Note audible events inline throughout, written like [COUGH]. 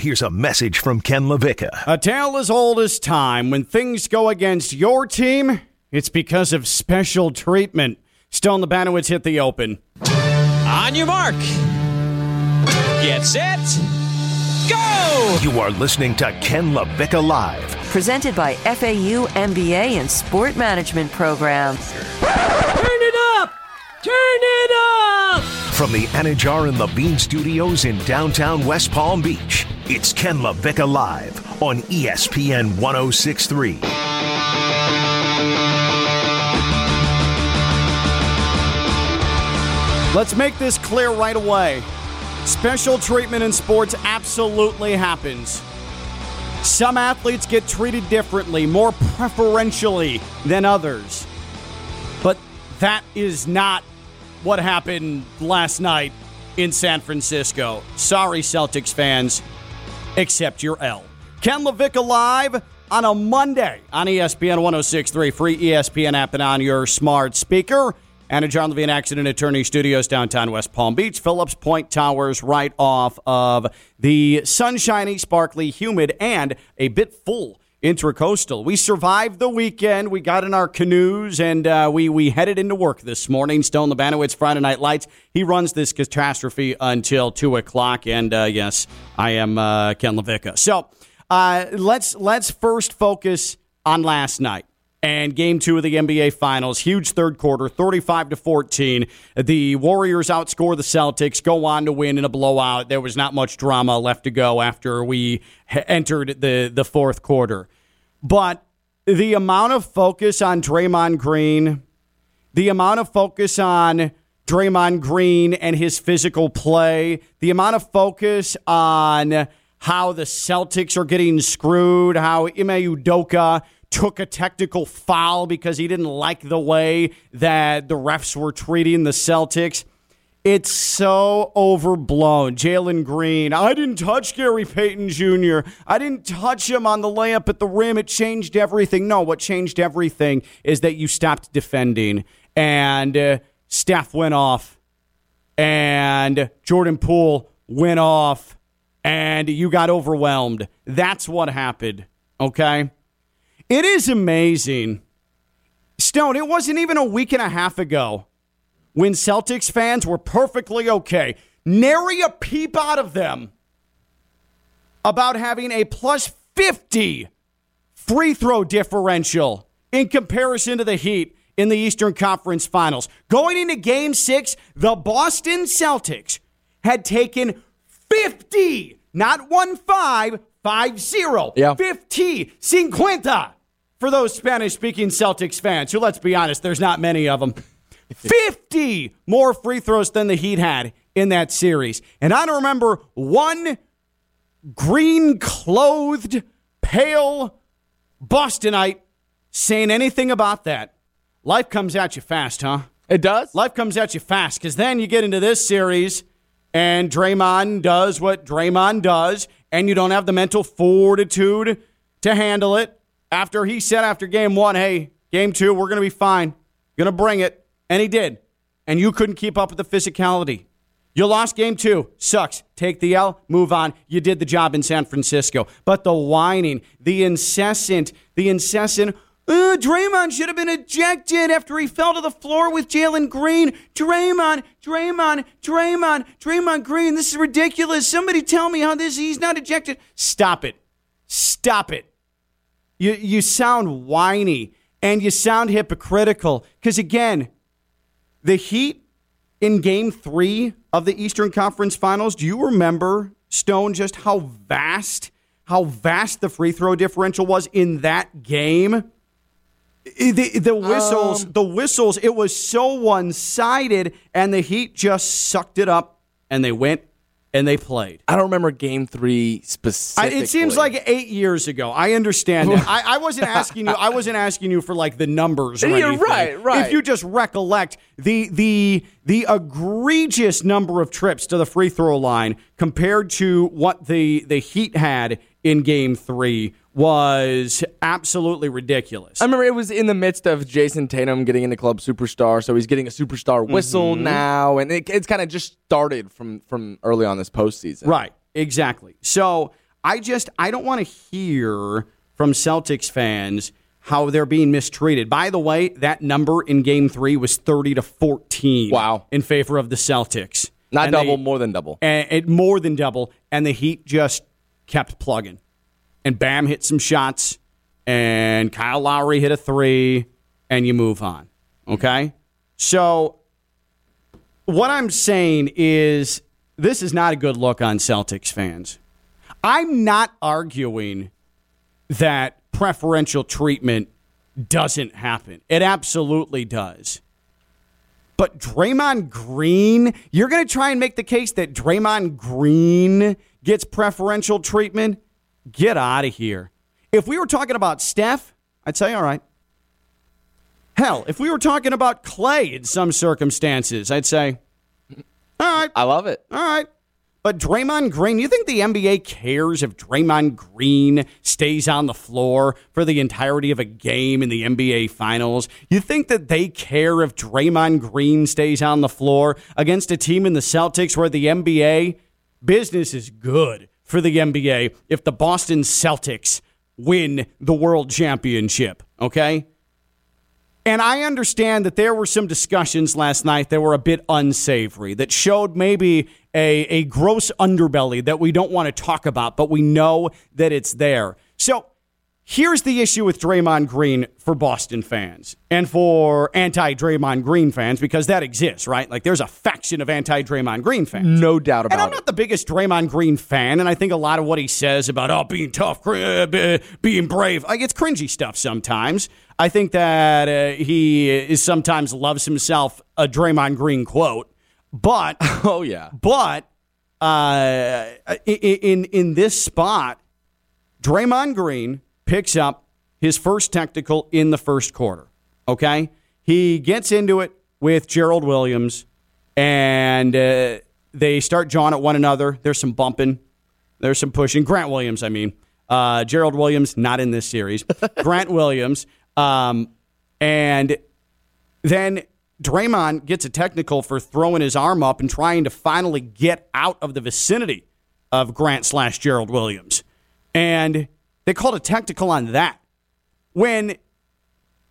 Here's a message from Ken LaVicka. A tale as old as time. When things go against your team, it's because of special treatment. Stone Labanowitz hit the open. On your mark. Get set. Go! You are listening to Ken LaVicka Live. Presented by FAU MBA and Sport Management Program. [LAUGHS] Turn it up! Turn it up! From the Anidjar and Levine Studios in downtown West Palm Beach, it's Ken LaVicka Live on ESPN 1063. Let's make this clear right away. Special treatment in sports absolutely happens. Some athletes get treated differently, more preferentially than others. But that is not what happened last night in San Francisco. Sorry, Celtics fans. Accept your L. Ken LaVicka live on a Monday on ESPN 1063, free ESPN app and on your smart speaker. And a John Levine Accident Attorney Studios, downtown West Palm Beach, Phillips Point Towers, right off of the sunshiny, sparkly, humid, and a bit full Intracoastal. We survived the weekend. We got in our canoes and uh, we we headed into work this morning. Stone Labanowitz, Friday Night Lights. He runs this catastrophe until two o'clock. And uh, yes, I am uh, Ken LaVicka. So uh, let's let's first focus on last night and game two of the NBA Finals. Huge third quarter, 35 to 14. The Warriors outscore the Celtics, go on to win in a blowout. There was not much drama left to go after we entered the, the fourth quarter. But the amount of focus on Draymond Green, the amount of focus on Draymond Green and his physical play, the amount of focus on how the Celtics are getting screwed, how Ime Udoka took a technical foul because he didn't like the way that the refs were treating the Celtics. It's so overblown. Jalen Green, I didn't touch Gary Payton Jr. I didn't touch him on the layup at the rim. It changed everything. No, what changed everything is that you stopped defending and uh, Steph went off and Jordan Poole went off and you got overwhelmed. That's what happened. Okay. It is amazing. Stone, it wasn't even a week and a half ago when Celtics fans were perfectly okay. Nary a peep out of them about having a plus 50 free throw differential in comparison to the Heat in the Eastern Conference Finals. Going into game six, the Boston Celtics had taken 50, not 1 5, 5 0. Yeah. 50, 50 for those Spanish speaking Celtics fans, who, let's be honest, there's not many of them. [LAUGHS] 50 more free throws than the Heat had in that series. And I don't remember one green clothed, pale Bostonite saying anything about that. Life comes at you fast, huh? It does? Life comes at you fast because then you get into this series and Draymond does what Draymond does, and you don't have the mental fortitude to handle it. After he said after game one, hey, game two, we're going to be fine, going to bring it. And he did. And you couldn't keep up with the physicality. You lost game two. Sucks. Take the L, move on. You did the job in San Francisco. But the whining, the incessant, the incessant, uh, Draymond should have been ejected after he fell to the floor with Jalen Green. Draymond, Draymond, Draymond, Draymond Green. This is ridiculous. Somebody tell me how this he's not ejected. Stop it. Stop it. You you sound whiny and you sound hypocritical because again, the Heat in Game Three of the Eastern Conference Finals. Do you remember Stone just how vast how vast the free throw differential was in that game? The, the whistles, um. the whistles, it was so one sided, and the Heat just sucked it up and they went and they played. I don't remember game three I, specifically. it seems like eight years ago. I understand that. [LAUGHS] I, I wasn't asking you. I wasn't asking you for like the numbers. Or You're anything. right, right. If you just recollect the the the egregious number of trips to the free throw line compared to what the the Heat had in Game Three was absolutely ridiculous. I remember it was in the midst of Jayson Tatum getting into club superstar, so he's getting a superstar whistle Mm-hmm. now, and it, it's kind of just started from from early on this postseason. Right, exactly. So I just I don't want to hear from Celtics fans how they're being mistreated. By the way, that number in game 3 was 30 to 14 Wow. in favor of the Celtics. Not And double, they- more than double. and it more than double, and the Heat just kept plugging. And Bam hit some shots, and Kyle Lowry hit a three, and you move on. Okay? So, what I'm saying is this is not a good look on Celtics fans. I'm not arguing that preferential treatment doesn't happen, it absolutely does. But Draymond Green, you're going to try and make the case that Draymond Green gets preferential treatment? Get out of here. If we were talking about Steph, I'd say, all right. Hell, if we were talking about Clay in some circumstances, I'd say, all right, I love it. all right. But Draymond Green, you think the NBA cares if Draymond Green stays on the floor for the entirety of a game in the NBA Finals? You think that they care if Draymond Green stays on the floor against a team in the Celtics where the NBA business is good for the NBA if the Boston Celtics win the world championship, okay? And I understand that there were some discussions last night that were a bit unsavory, that showed maybe a, a gross underbelly that we don't want to talk about, but we know that it's there. So here's the issue with Draymond Green for Boston fans and for anti Draymond Green fans, because that exists, right? Like there's a faction of anti Draymond Green fans. No doubt about it. And I'm it. not the biggest Draymond Green fan, and I think a lot of what he says about oh being tough, cr- uh, being brave, like it's cringy stuff sometimes. I think that uh, he is sometimes loves himself a Draymond Green quote, but [LAUGHS] oh, yeah. but uh, i- in in this spot, Draymond Green picks up his first technical in the first quarter. Okay, he gets into it with Gerald Williams, and uh, they start jawing at one another. There's some bumping, there's some pushing. Grant Williams, I mean, uh, Gerald Williams, not in this series. [LAUGHS] Grant Williams, um, and then Draymond gets a technical for throwing his arm up and trying to finally get out of the vicinity of Grant slash Gerald Williams. And they called a technical on that. When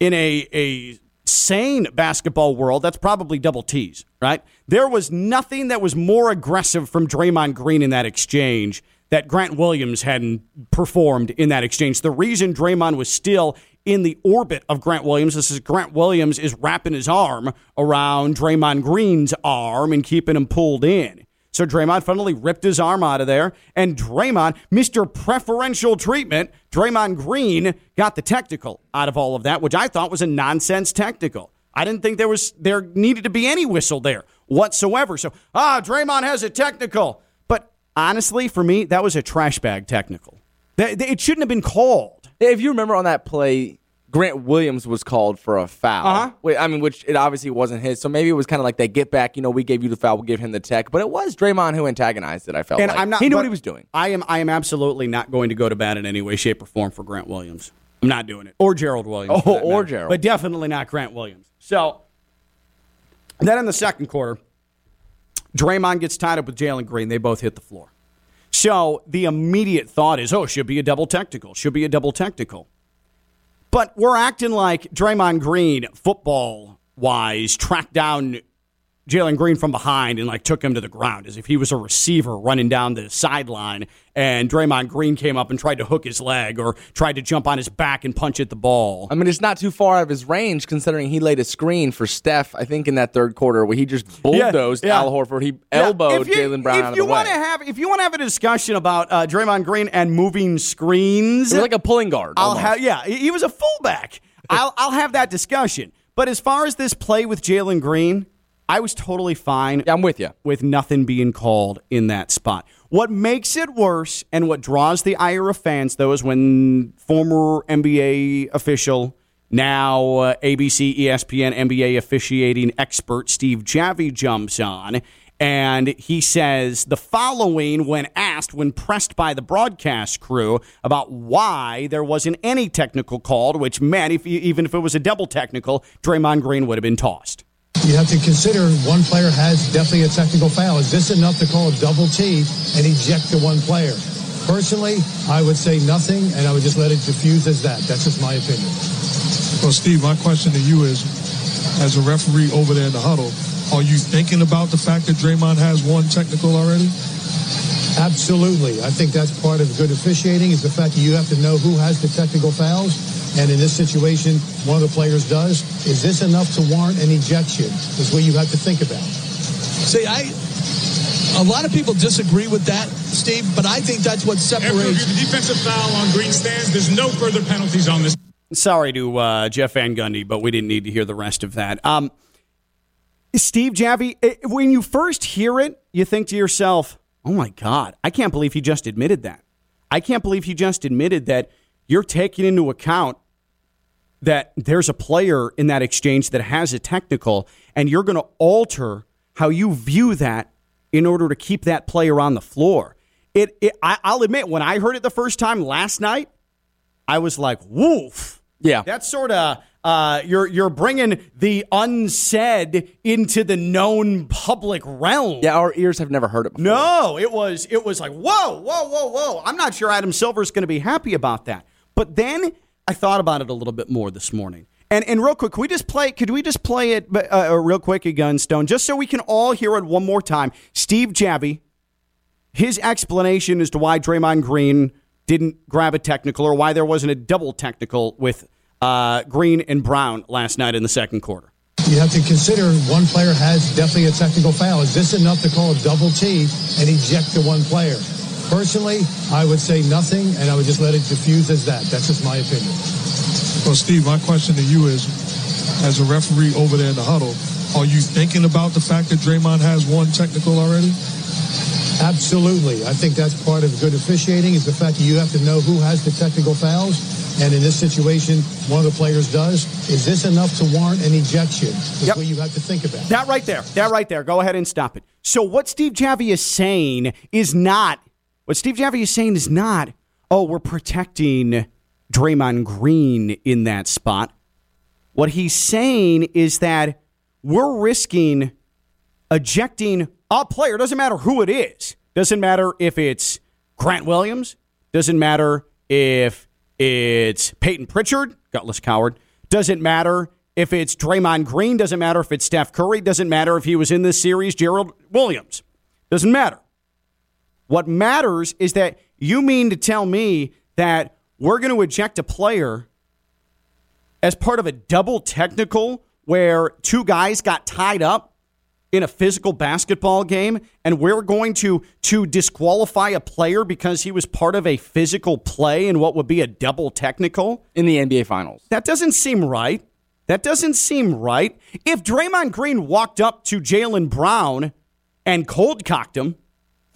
in a, a sane basketball world, that's probably double T's, right? There was nothing that was more aggressive from Draymond Green in that exchange that Grant Williams hadn't performed in that exchange. The reason Draymond was still in the orbit of Grant Williams this is Grant Williams is wrapping his arm around Draymond Green's arm and keeping him pulled in. So Draymond finally ripped his arm out of there, and Draymond, Mr. Preferential Treatment, Draymond Green got the technical out of all of that, which I thought was a nonsense technical. I didn't think there was there needed to be any whistle there whatsoever. So ah, Draymond has a technical, but honestly, for me, that was a trash bag technical. It shouldn't have been called. If you remember on that play, Grant Williams was called for a foul. Uh-huh. Wait, I mean, which it obviously wasn't his. So maybe it was kind of like they get back. You know, we gave you the foul, we'll give him the tech. But it was Draymond who antagonized it. I felt And like I'm not. he knew what he was doing. I am. I am absolutely not going to go to bat in any way, shape, or form for Grant Williams. I'm not doing it, or Gerald Williams. Oh, or matter. Gerald. but definitely not Grant Williams. So then in the second quarter, Draymond gets tied up with Jalen Green. They both hit the floor. So the immediate thought is, oh, should be a double technical. Should be a double technical. But we're acting like Draymond Green, football wise, tracked down Jalen Green from behind and like took him to the ground as if he was a receiver running down the sideline. And Draymond Green came up and tried to hook his leg or tried to jump on his back and punch at the ball. I mean, it's not too far out of his range considering he laid a screen for Steph. I think in that third quarter where he just [LAUGHS] bulldozed yeah. Al Horford. He elbowed you- Jaylen Brown if out of you the way. have, if you want to have a discussion about uh, Draymond Green and moving screens, like a pulling guard. I'll almost. have yeah, he he was a fullback. [LAUGHS] I'll I'll have that discussion. But as far as this play with Jalen Green, I was totally fine Yeah, I'm with you. with nothing being called in that spot. What makes it worse and what draws the ire of fans, though, is when former NBA official, now uh, ABC, ESPN, NBA officiating expert Steve Javie jumps on. And he says the following when asked, when pressed by the broadcast crew about why there wasn't any technical called, which meant if even if it was a double technical, Draymond Green would have been tossed. You have to consider one player has definitely a technical foul. Is this enough to call a double T and eject the one player? Personally, I would say nothing, and I would just let it diffuse as that. That's just my opinion. Well, Steve, my question to you is, as a referee over there in the huddle, are you thinking about the fact that Draymond has one technical already? Absolutely. I think that's part of good officiating is the fact that you have to know who has the technical fouls. And in this situation, one of the players does. Is this enough to warrant an ejection? Is what you have to think about. See, I a lot of people disagree with that, Steve, but I think that's what separates. the defensive foul on green stands. There's no further penalties on this. Sorry to uh, Jeff Van Gundy, but we didn't need to hear the rest of that. Um, Steve Javie, eh, when you first hear it, you think to yourself, oh my God, I can't believe he just admitted that. I can't believe he just admitted that you're taking into account that there's a player in that exchange that has a technical, and you're going to alter how you view that in order to keep that player on the floor. It, it I, I'll admit, when I heard it the first time last night, I was like, woof. Yeah. That's sort of uh, you're you're bringing the unsaid into the known public realm. Yeah, our ears have never heard it before. No, it was it was like whoa, whoa, whoa, whoa. I'm not sure Adam Silver's going to be happy about that. But then I thought about it a little bit more this morning. And and real quick, could we just play? Could we just play it uh, real quick again, Stone, just so we can all hear it one more time? Steve Javie, his explanation as to why Draymond Green didn't grab a technical or why there wasn't a double technical with uh, Green and Brown last night in the second quarter. You have to consider one player has definitely a technical foul. Is this enough to call a double T and eject the one player? Personally, I would say nothing, and I would just let it diffuse as that. That's just my opinion. Well, Steve, my question to you is, as a referee over there in the huddle, are you thinking about the fact that Draymond has one technical already? Absolutely. I think that's part of good officiating is the fact that you have to know who has the technical fouls. And in this situation, one of the players does. Is this enough to warrant an ejection? Is Yep. what you have to think about. That right there. That right there. Go ahead and stop it. So what Steve Javie is saying is not what Steve Javie is saying is not, oh, we're protecting Draymond Green in that spot. What he's saying is that we're risking ejecting a player. Doesn't matter who it is. Doesn't matter if it's Grant Williams. Doesn't matter if it's Payton Pritchard, gutless coward. Doesn't matter if it's Draymond Green. Doesn't matter if it's Steph Curry. Doesn't matter if he was in this series, Gerald Williams. Doesn't matter. What matters is that you mean to tell me that we're going to eject a player as part of a double technical where two guys got tied up in a physical basketball game and we're going to to disqualify a player because he was part of a physical play in what would be a double technical? In the NBA finals. that doesn't seem right. That doesn't seem right. If Draymond Green walked up to Jaylen Brown and cold cocked him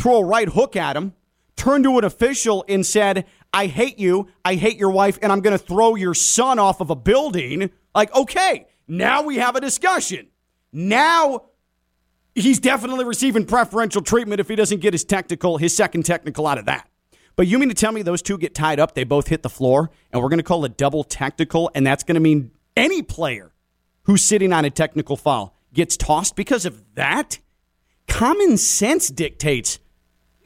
threw a right hook at him turned to an official and said I hate you I hate your wife and I'm going to throw your son off of a building like okay now we have a discussion now he's definitely receiving preferential treatment if he doesn't get his technical, his second technical out of that. But you mean to tell me those two get tied up, they both hit the floor, and we're going to call a double technical, and that's going to mean any player who's sitting on a technical foul gets tossed because of that? Common sense dictates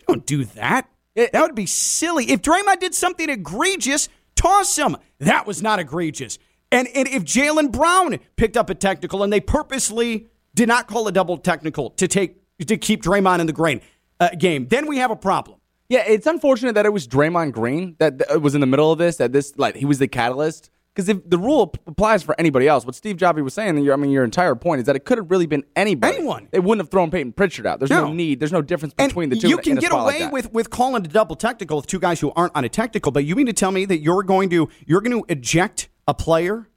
don't do that. that would be silly. If Draymond did something egregious, toss him. That was not egregious. And, and if Jaylen Brown picked up a technical and they purposely did not call a double technical to take to keep Draymond in the grain uh, game, then we have a problem. Yeah, it's unfortunate that it was Draymond Green that, that was in the middle of this. That this like he was the catalyst. Because if the rule applies for anybody else, what Steve Javie was saying, I mean, your entire point is that it could have really been anybody. Anyone. They wouldn't have thrown Payton Pritchard out. There's no, No. need. There's no difference And between the two. you can get like away that. with with calling a double technical with two guys who aren't on a technical, but you mean to tell me that you're going to you're going to eject a player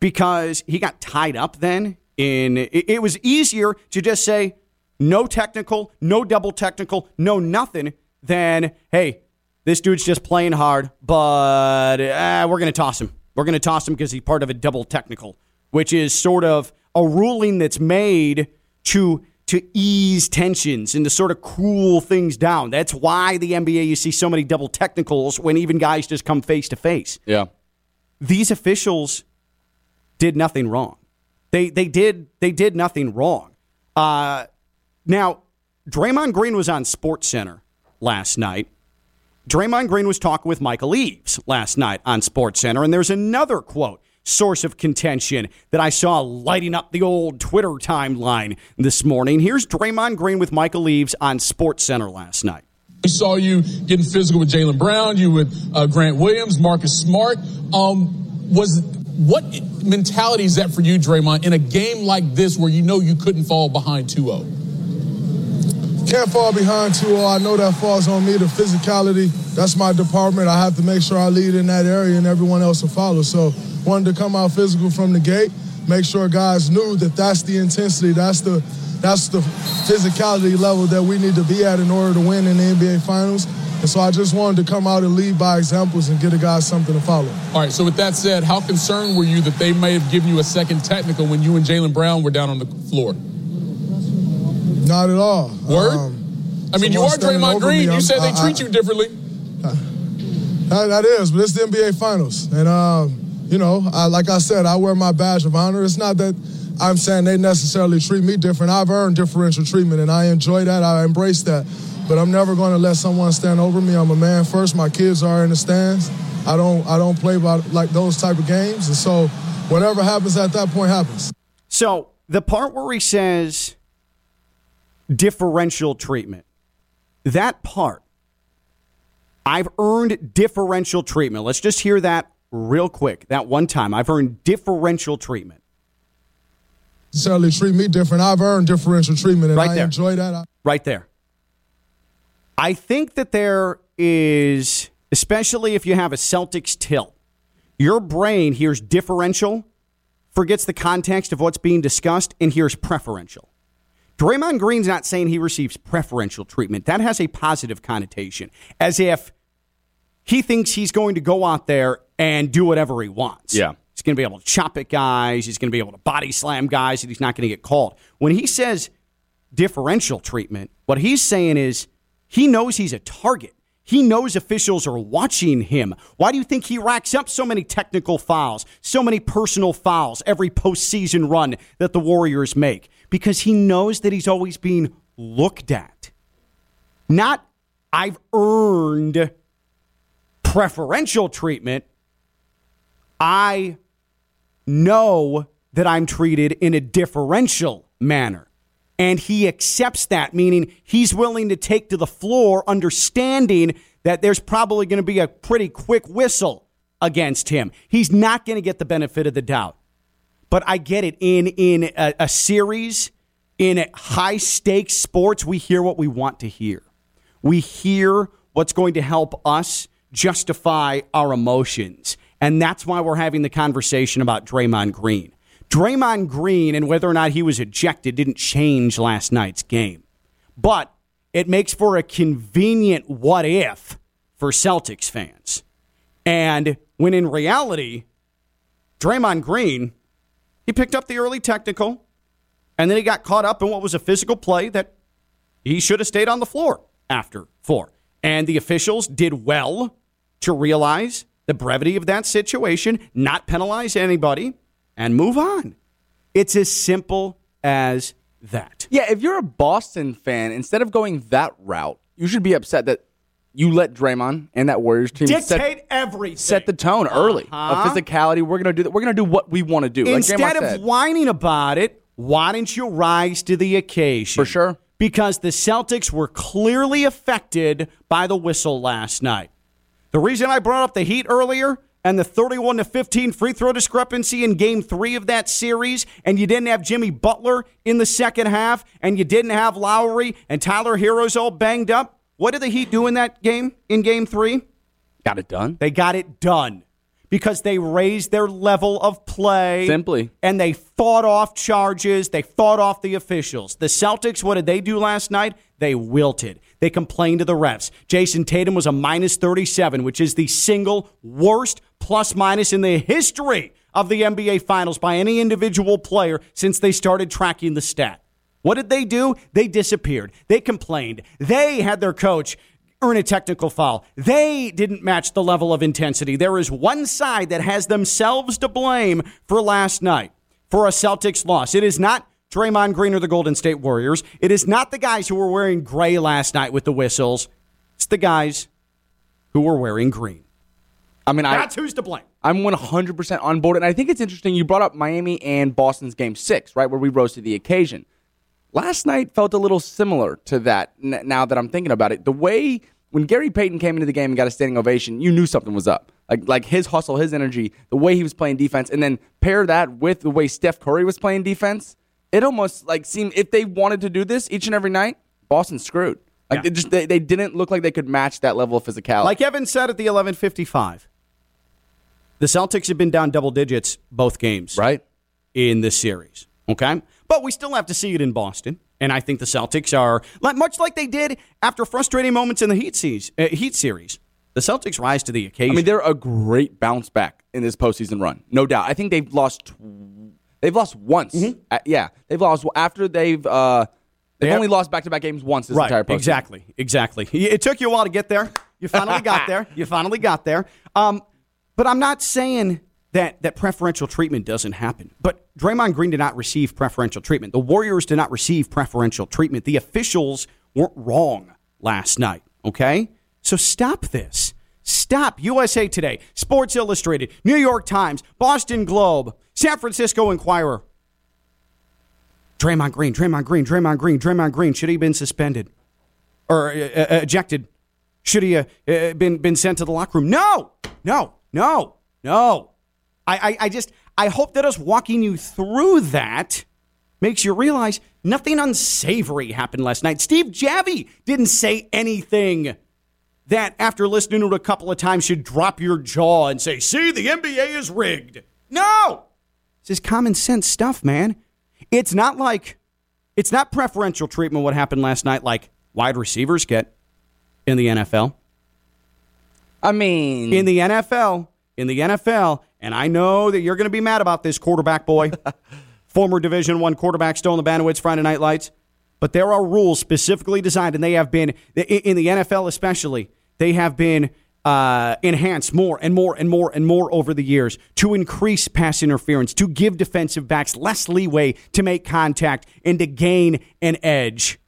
because he got tied up then in it, it was easier to just say no technical, no double technical, no nothing than hey, this dude's just playing hard, but uh, we're going to toss him. We're going to toss him because he's part of a double technical, which is sort of a ruling that's made to to ease tensions and to sort of cool things down. That's why the NBA you see so many double technicals when even guys just come face to face. yeah. These officials did nothing wrong. They they did they did nothing wrong. Uh, now, Draymond Green was on Sports Center last night, Draymond Green was talking with Michael Eaves last night on SportsCenter, and there's another quote source of contention that I saw lighting up the old Twitter timeline this morning. Here's Draymond Green with Michael Eaves on SportsCenter last night. We saw you getting physical with Jaylen Brown, you with uh, Grant Williams, Marcus Smart. Um, was what mentality is that for you, Draymond, in a game like this where you know you couldn't fall behind 2-0? Can't fall behind 2-0. I know that falls on me. The physicality, that's my department. I have to make sure I lead in that area, and everyone else will follow. So wanted to come out physical from the gate, make sure guys knew that that's the intensity, that's the that's the physicality level that we need to be at in order to win in the NBA Finals. And so I just wanted to come out and lead by examples and get the guys something to follow. All right, so with that said, how concerned were you that they may have given you a second technical when you and Jaylen Brown were down on the floor? Not at all. Word? Um, I mean, you are Draymond Green. Me, you said they I, treat I, you differently. That, that is, but it's the NBA Finals. And, um, you know, I, like I said, I wear my badge of honor. It's not that I'm saying they necessarily treat me different. I've earned differential treatment, and I enjoy that. I embrace that. But I'm never going to let someone stand over me. I'm a man first. My kids are in the stands. I don't. I don't play by like those type of games, and so whatever happens at that point happens. So the part where he says differential treatment, that part, I've earned differential treatment. Let's just hear that real quick. That one time, I've earned differential treatment. Necessarily treat me different. I've earned differential treatment, and right I there. enjoy that. Right there. I think that there is, especially if you have a Celtics tilt, your brain hears differential, forgets the context of what's being discussed, and hears preferential. Draymond Green's not saying he receives preferential treatment. That has a positive connotation, as if he thinks he's going to go out there and do whatever he wants. Yeah. He's going to be able to chop at guys. He's going to be able to body slam guys, and he's not going to get called. When he says differential treatment, what he's saying is he knows he's a target. He knows officials are watching him. Why do you think he racks up so many technical fouls, so many personal fouls every postseason run that the Warriors make? Because he knows that he's always being looked at. Not, I've earned preferential treatment, I know that I'm treated in a differential manner. And he accepts that, meaning he's willing to take to the floor, understanding that there's probably going to be a pretty quick whistle against him. He's not going to get the benefit of the doubt. But I get it. In in a, a series, in high stakes sports, we hear what we want to hear. We hear what's going to help us justify our emotions. And that's why we're having the conversation about Draymond Green. Draymond Green and whether or not he was ejected didn't change last night's game. But it makes for a convenient what if for Celtics fans. And when in reality, Draymond Green, he picked up the early technical, and then he got caught up in what was a physical play that he should have stayed on the floor after four. And the officials did well to realize the brevity of that situation, not penalize anybody, and move on. It's as simple as that. Yeah, if you're a Boston fan, instead of going that route, you should be upset that you let Draymond and that Warriors team dictate set, everything, set the tone early uh-huh. of physicality. We're gonna do that. We're gonna do what we want to do. Instead like of said. whining about it, why didn't you rise to the occasion? For sure. Because the Celtics were clearly affected by the whistle last night. The reason I brought up the Heat earlier and the 31 to 15 free throw discrepancy in game three of that series, and you didn't have Jimmy Butler in the second half, and you didn't have Lowry and Tyler Herro's all banged up. What did the Heat do in that game, in game three? Got it done. They got it done because they raised their level of play. Simply. And they fought off charges. They fought off the officials. The Celtics, what did they do last night? They wilted. They complained to the refs. Jayson Tatum was a minus 37, which is the single worst plus minus in the history of the NBA Finals by any individual player since they started tracking the stat. What did they do? They disappeared. They complained. They had their coach earn a technical foul. They didn't match the level of intensity. There is one side that has themselves to blame for last night, for a Celtics loss. It is not Draymond Green or the Golden State Warriors. It is not the guys who were wearing gray last night with the whistles. It's the guys who were wearing green. I mean, That's I, who's to blame. I'm 100% on board. And I think it's interesting. You brought up Miami and Boston's game six, right, where we rose to the occasion. Last night felt a little similar to that n- now that I'm thinking about it. The way when Gary Payton came into the game and got a standing ovation, you knew something was up. Like, like his hustle, his energy, the way he was playing defense, and then pair that with the way Steph Curry was playing defense, it almost like seemed if they wanted to do this each and every night, Boston screwed. Like Yeah. they just they, they didn't look like they could match that level of physicality. Like Evan said at the 11:55, the Celtics have been down double digits both games, right? In this series, okay, but we still have to see it in Boston, and I think the Celtics are much like they did after frustrating moments in the Heat series. Uh, heat series, the Celtics rise to the occasion. I mean, they're a great bounce back in this postseason run, no doubt. I think they've lost. tw- They've lost once. Mm-hmm. Uh, yeah, they've lost after they've. Uh, they've Yep. only lost back to back games once this right, entire postseason. exactly, exactly. It took you a while to get there. You finally got [LAUGHS] there. You finally got there. Um, but I'm not saying that that preferential treatment doesn't happen. But Draymond Green did not receive preferential treatment. The Warriors did not receive preferential treatment. The officials weren't wrong last night. Okay, so stop this. Stop. USA Today, Sports Illustrated, New York Times, Boston Globe, San Francisco Inquirer. Draymond Green, Draymond Green, Draymond Green, Draymond Green. Should he have been suspended or uh, uh, ejected? Should he have uh, been been sent to the locker room? No, no, no, no. I, I, I just I hope that us walking you through that makes you realize nothing unsavory happened last night. Steve Javie didn't say anything that after listening to it a couple of times should drop your jaw and say, "See, the NBA is rigged." No, this is common sense stuff, man. It's not like it's not preferential treatment what happened last night like wide receivers get in the NFL. I mean, in the NFL, in the NFL, and I know that you're going to be mad about this quarterback boy, [LAUGHS] former Division 1 quarterback still in the Bandwidth Friday Night Lights, but there are rules specifically designed and they have been in the NFL especially, they have been uh, enhanced more and more and more and more over the years to increase pass interference, to give defensive backs less leeway to make contact and to gain an edge.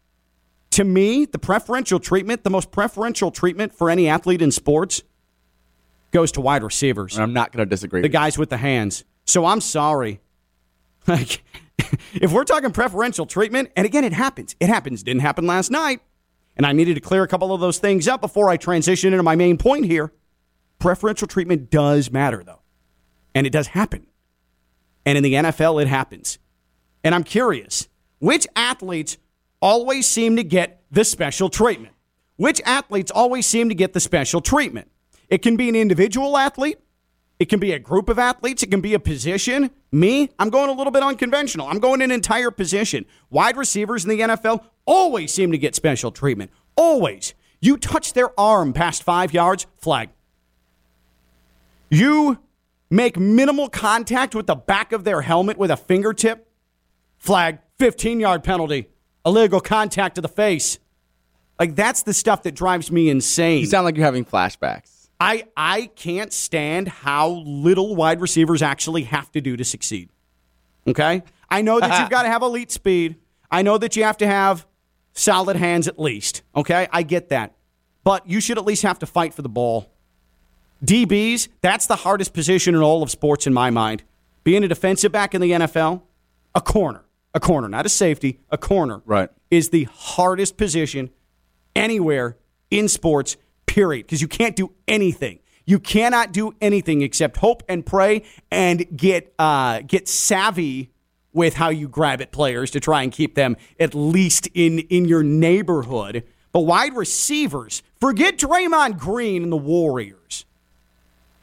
To me, the preferential treatment, the most preferential treatment for any athlete in sports, goes to wide receivers. I'm not going to disagree. The with you. guys with the hands. So I'm sorry. [LAUGHS] Like, if we're talking preferential treatment, and again, it happens. It happens. Didn't happen last night. And I needed to clear a couple of those things up before I transition into my main point here. Preferential treatment does matter, though. And it does happen. And in the NFL, it happens. And I'm curious which athletes always seem to get the special treatment? Which athletes always seem to get the special treatment? It can be an individual athlete, it can be a group of athletes, it can be a position. Me, I'm going a little bit unconventional. I'm going an entire position. Wide receivers in the NFL always seem to get special treatment. Always. You touch their arm past five yards, flag. You make minimal contact with the back of their helmet with a fingertip, flag, 15 yard penalty, illegal contact to the face. Like, that's the stuff that drives me insane. You sound like you're having flashbacks. I, I can't stand how little wide receivers actually have to do to succeed. Okay? I know that you've [LAUGHS] got to have elite speed. I know that you have to have solid hands at least. Okay? I get that. But you should at least have to fight for the ball. DBs, that's the hardest position in all of sports in my mind. Being a defensive back in the NFL, a corner, a corner, not a safety, a corner, right, is the hardest position anywhere in sports. Period. Because you can't do anything. You cannot do anything except hope and pray and get uh, get savvy with how you grab at players to try and keep them at least in in your neighborhood. But wide receivers, forget Draymond Green and the Warriors.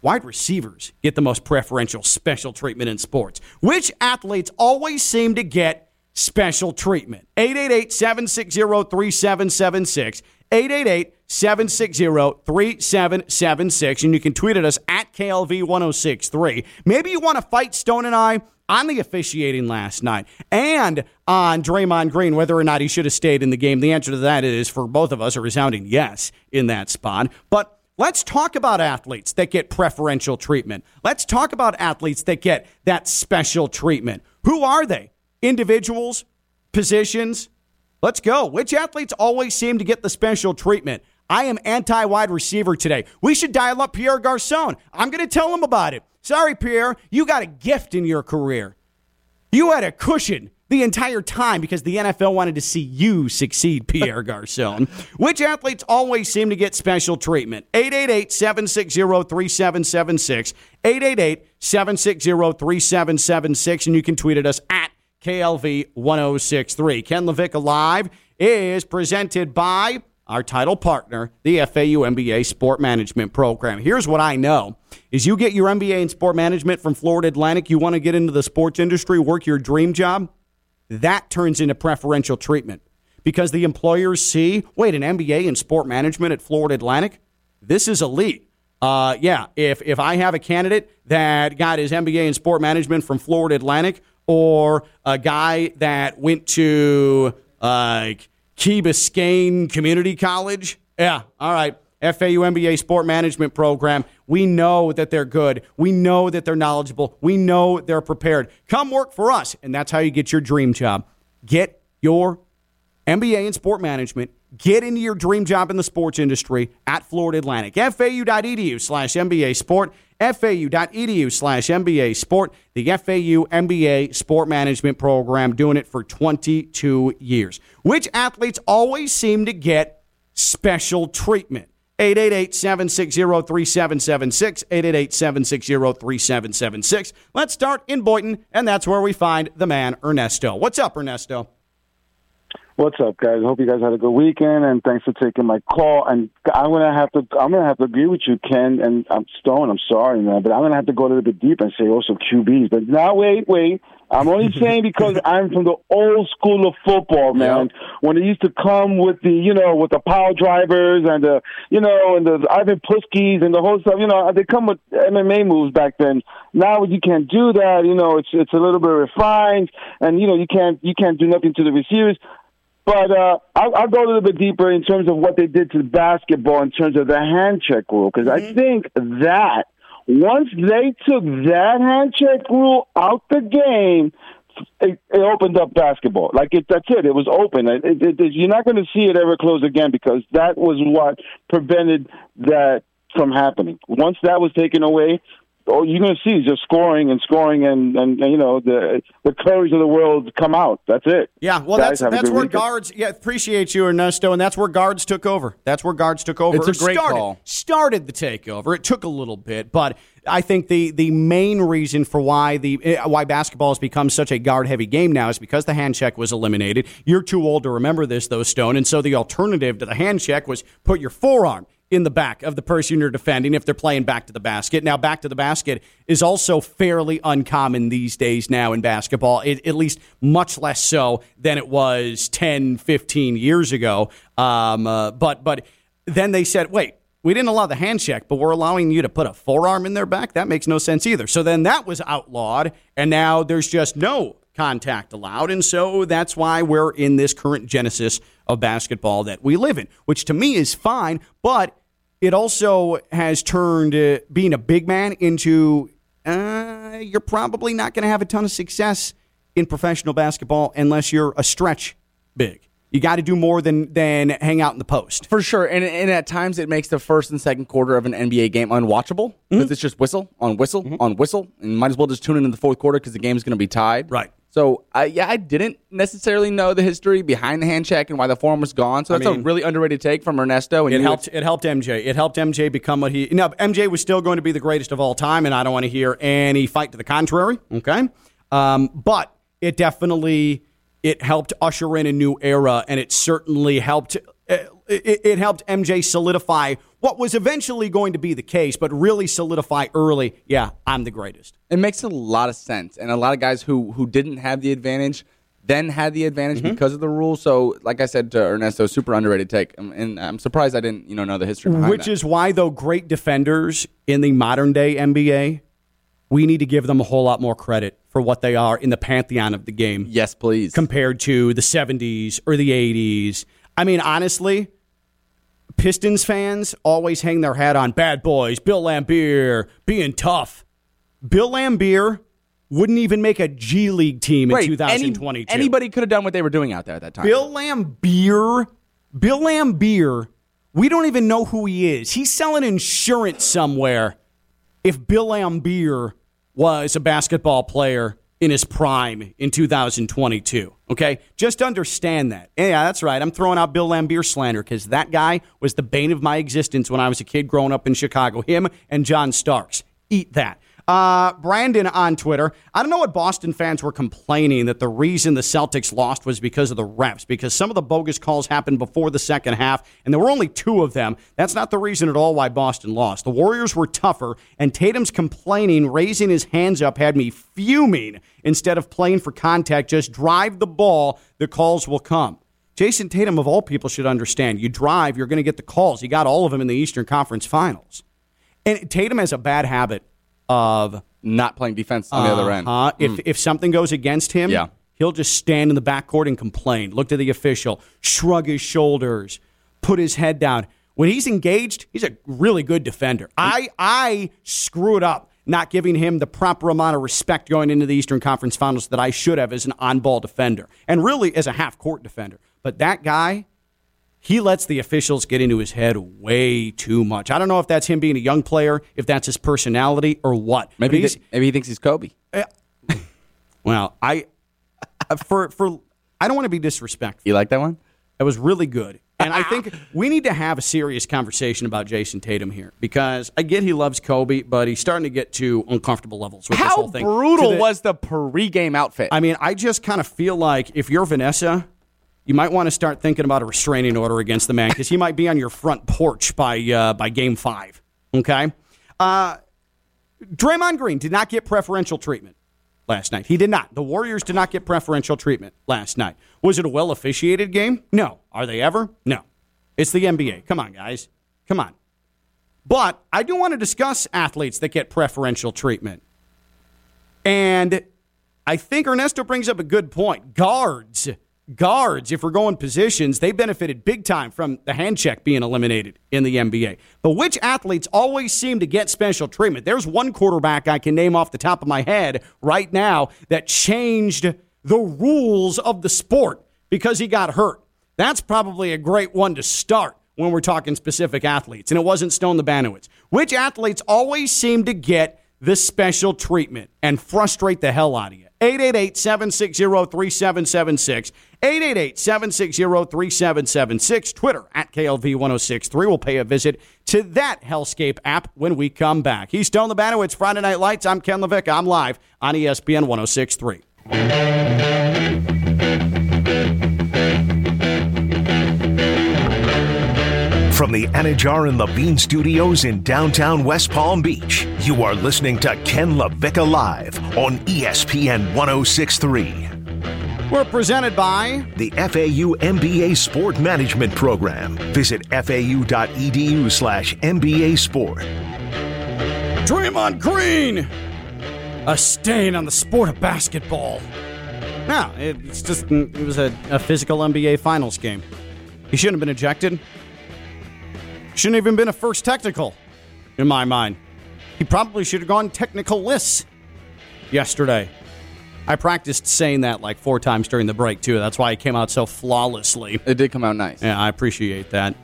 Wide receivers get the most preferential special treatment in sports. Which athletes always seem to get special treatment? 888 760 3776. 888 760 3776. And you can tweet at us at KLV 1063. Maybe you want to fight Stone and I on the officiating last night and on Draymond Green, whether or not he should have stayed in the game. The answer to that is for both of us a resounding yes in that spot. But Let's talk about athletes that get preferential treatment. Let's talk about athletes that get that special treatment. Who are they? Individuals? Positions? Let's go. Which athletes always seem to get the special treatment? I am anti wide receiver today. We should dial up Pierre Garcon. I'm going to tell him about it. Sorry, Pierre, you got a gift in your career. You had a cushion the entire time because the NFL wanted to see you succeed, Pierre Garcon. [LAUGHS] Which athletes always seem to get special treatment? 888 760 3776. 888 760 3776. And you can tweet at us at KLV 1063. Ken LaVicka Live is presented by our title partner, the FAU MBA Sport Management Program. Here's what I know is you get your MBA in sport management from Florida Atlantic, you want to get into the sports industry, work your dream job, that turns into preferential treatment because the employers see, wait, an MBA in sport management at Florida Atlantic? This is elite. Uh, yeah, if, if I have a candidate that got his MBA in sport management from Florida Atlantic or a guy that went to uh, Key Biscayne Community College, yeah, all right. FAU MBA Sport Management Program. We know that they're good. We know that they're knowledgeable. We know they're prepared. Come work for us, and that's how you get your dream job. Get your MBA in sport management. Get into your dream job in the sports industry at Florida Atlantic. FAU.edu slash MBA Sport. FAU.edu slash MBA Sport. The FAU MBA Sport Management Program, doing it for 22 years. Which athletes always seem to get special treatment? 888 760 3776. 888 760 3776. Let's start in Boynton, and that's where we find the man, Ernesto. What's up, Ernesto? What's up, guys? Hope you guys had a good weekend, and thanks for taking my call. And I'm gonna have to, I'm gonna have to agree with you, Ken. And I'm Stone. I'm sorry, man, but I'm gonna have to go a little bit deep and say also QBs. But now, wait, wait. I'm only [LAUGHS] saying because I'm from the old school of football, man. Yep. When it used to come with the, you know, with the power drivers and the, you know, and the Ivan Putskis and the whole stuff, you know, they come with MMA moves back then. Now you can't do that. You know, it's it's a little bit refined, and you know, you can't you can't do nothing to the receivers. But uh, I'll, I'll, go a little bit deeper in terms of what they did to basketball in terms of the hand check rule, because mm-hmm. I think that once they took that hand check rule out the game, it, it opened up basketball. Like it, that's it. It was open. It, it, you're not going to see it ever close again because that was what prevented that from happening. Once that was taken away, all you're going to see is just scoring and scoring and, and, and, you know the the Currys of the world come out. That's it. Yeah, well, Guys, that's that's where weekend. guards. Yeah, appreciate you, Ernesto, and that's where guards took over. That's where guards took over. It's a great started, call. Started the takeover. It took a little bit, but I think the the main reason for why the eh, why basketball has become such a guard heavy game now is because the hand check was eliminated. You're too old to remember this, though, Stone, and so the alternative to the hand check was put your forearm in the back of the person you're defending if they're playing back to the basket. Now, back to the basket is also fairly uncommon these days now in basketball, it, at least much less so than it was 10, 15 years ago. Um, uh, but, but then they said, wait, we didn't allow the hand check, but we're allowing you to put a forearm in their back? That makes no sense either. So then that was outlawed, and now there's just no contact allowed. And so that's why we're in this current genesis of basketball that we live in, which to me is fine, but it also has turned uh, being a big man into uh, you're probably not going to have a ton of success in professional basketball unless you're a stretch big. You got to do more than than hang out in the post. For sure. And, and at times it makes the first and second quarter of an NBA game unwatchable because mm-hmm. it's just whistle on whistle mm-hmm. on whistle. And might as well just tune in in the fourth quarter because the game's going to be tied. Right. So uh, yeah, I didn't necessarily know the history behind the hand check and why the form was gone. So that's I mean, a really underrated take from Ernesto. And it helped. It helped MJ. It helped MJ become what he. Now MJ was still going to be the greatest of all time, and I don't want to hear any fight to the contrary. Okay, um, but it definitely it helped usher in a new era, and it certainly helped. It, it helped MJ solidify what was eventually going to be the case, but really solidify early. Yeah, I'm the greatest. It makes a lot of sense, and a lot of guys who who didn't have the advantage then had the advantage mm-hmm. because of the rule. So, like I said to Ernesto, super underrated take, um, and I'm surprised I didn't you know know the history behind Which that. is why, though, great defenders in the modern day NBA, we need to give them a whole lot more credit for what they are in the pantheon of the game. Yes, please. Compared to the 70s or the 80s. I mean, honestly Pistons fans always hang their hat on bad boys, Bill Laimbeer being tough. Bill Laimbeer wouldn't even make a G League team in right. 2022. Any, anybody could have done what they were doing out there at that time. Bill Laimbeer, Bill Laimbeer, We don't even know who he is. He's selling insurance somewhere. If Bill Laimbeer was a basketball player in his prime in 2022. Okay? Just understand that. Yeah, that's right. I'm throwing out Bill Laimbeer slander because that guy was the bane of my existence when I was a kid growing up in Chicago. Him and John Starks. Eat that. Uh, Brandon on Twitter. I don't know what Boston fans were complaining that the reason the Celtics lost was because of the refs, because some of the bogus calls happened before the second half, and there were only two of them. That's not the reason at all why Boston lost. The Warriors were tougher, and Tatum's complaining, raising his hands up, had me fuming. Instead of playing for contact, just drive the ball, the calls will come. Jayson Tatum, of all people, should understand you drive, you're going to get the calls. He got all of them in the Eastern Conference Finals. And Tatum has a bad habit of not playing defense on the other end. Uh, if Mm. if something goes against him, Yeah. he'll just stand in the backcourt and complain. Look to the official, shrug his shoulders, put his head down. When he's engaged, he's a really good defender. I I screwed up not giving him the proper amount of respect going into the Eastern Conference Finals that I should have as an on-ball defender and really as a half-court defender. But that guy, he lets the officials get into his head way too much. I don't know if that's him being a young player, if that's his personality, or what. Maybe he, maybe he thinks he's Kobe. Eh, well, I uh, for for I don't want to be disrespectful. You like that one? That was really good. And I think [LAUGHS] we need to have a serious conversation about Jayson Tatum here because I get he loves Kobe, but he's starting to get to uncomfortable levels with this How whole thing. brutal To the- was the pregame outfit? I mean, I just kind of feel like if you're Vanessa, you might want to start thinking about a restraining order against the man because he might be on your front porch by uh, by game five. Okay, uh, Draymond Green did not get preferential treatment last night. He did not. The Warriors did not get preferential treatment last night. Was it a well officiated game? No. Are they ever? No. It's the NBA. Come on, guys. Come on. But I do want to discuss athletes that get preferential treatment. And I think Ernesto brings up a good point. Guards, guards, if we're going positions, they benefited big time from the hand check being eliminated in the NBA. But which athletes always seem to get special treatment? There's one quarterback I can name off the top of my head right now that changed the rules of the sport because he got hurt. That's probably a great one to start when we're talking specific athletes. And it wasn't Stone the Banowitz. Which athletes always seem to get the special treatment and frustrate the hell out of you? 888 760 3776. 888 760 3776. Twitter at KLV 1063. We'll pay a visit to that Hellscape app when we come back. He's Stone the Banowitz, Friday Night Lights. I'm Ken LaVicka. I'm live on ESPN 1063. From the Anidjar and Levine Studios in downtown West Palm Beach, you are listening to Ken LaVicka Live on ESPN 1063. We're presented by the FAU MBA Sport Management Program. Visit fau.edu slash MBA Sport. Draymond Green, a stain on the sport of basketball. No, it's just it was a, a physical NBA Finals game. He shouldn't have been ejected. Shouldn't have even been a first technical, in my mind. He probably should have gone technical lists yesterday. I practiced saying that like four times during the break too. That's why it came out so flawlessly. It did come out nice. Yeah, I appreciate that.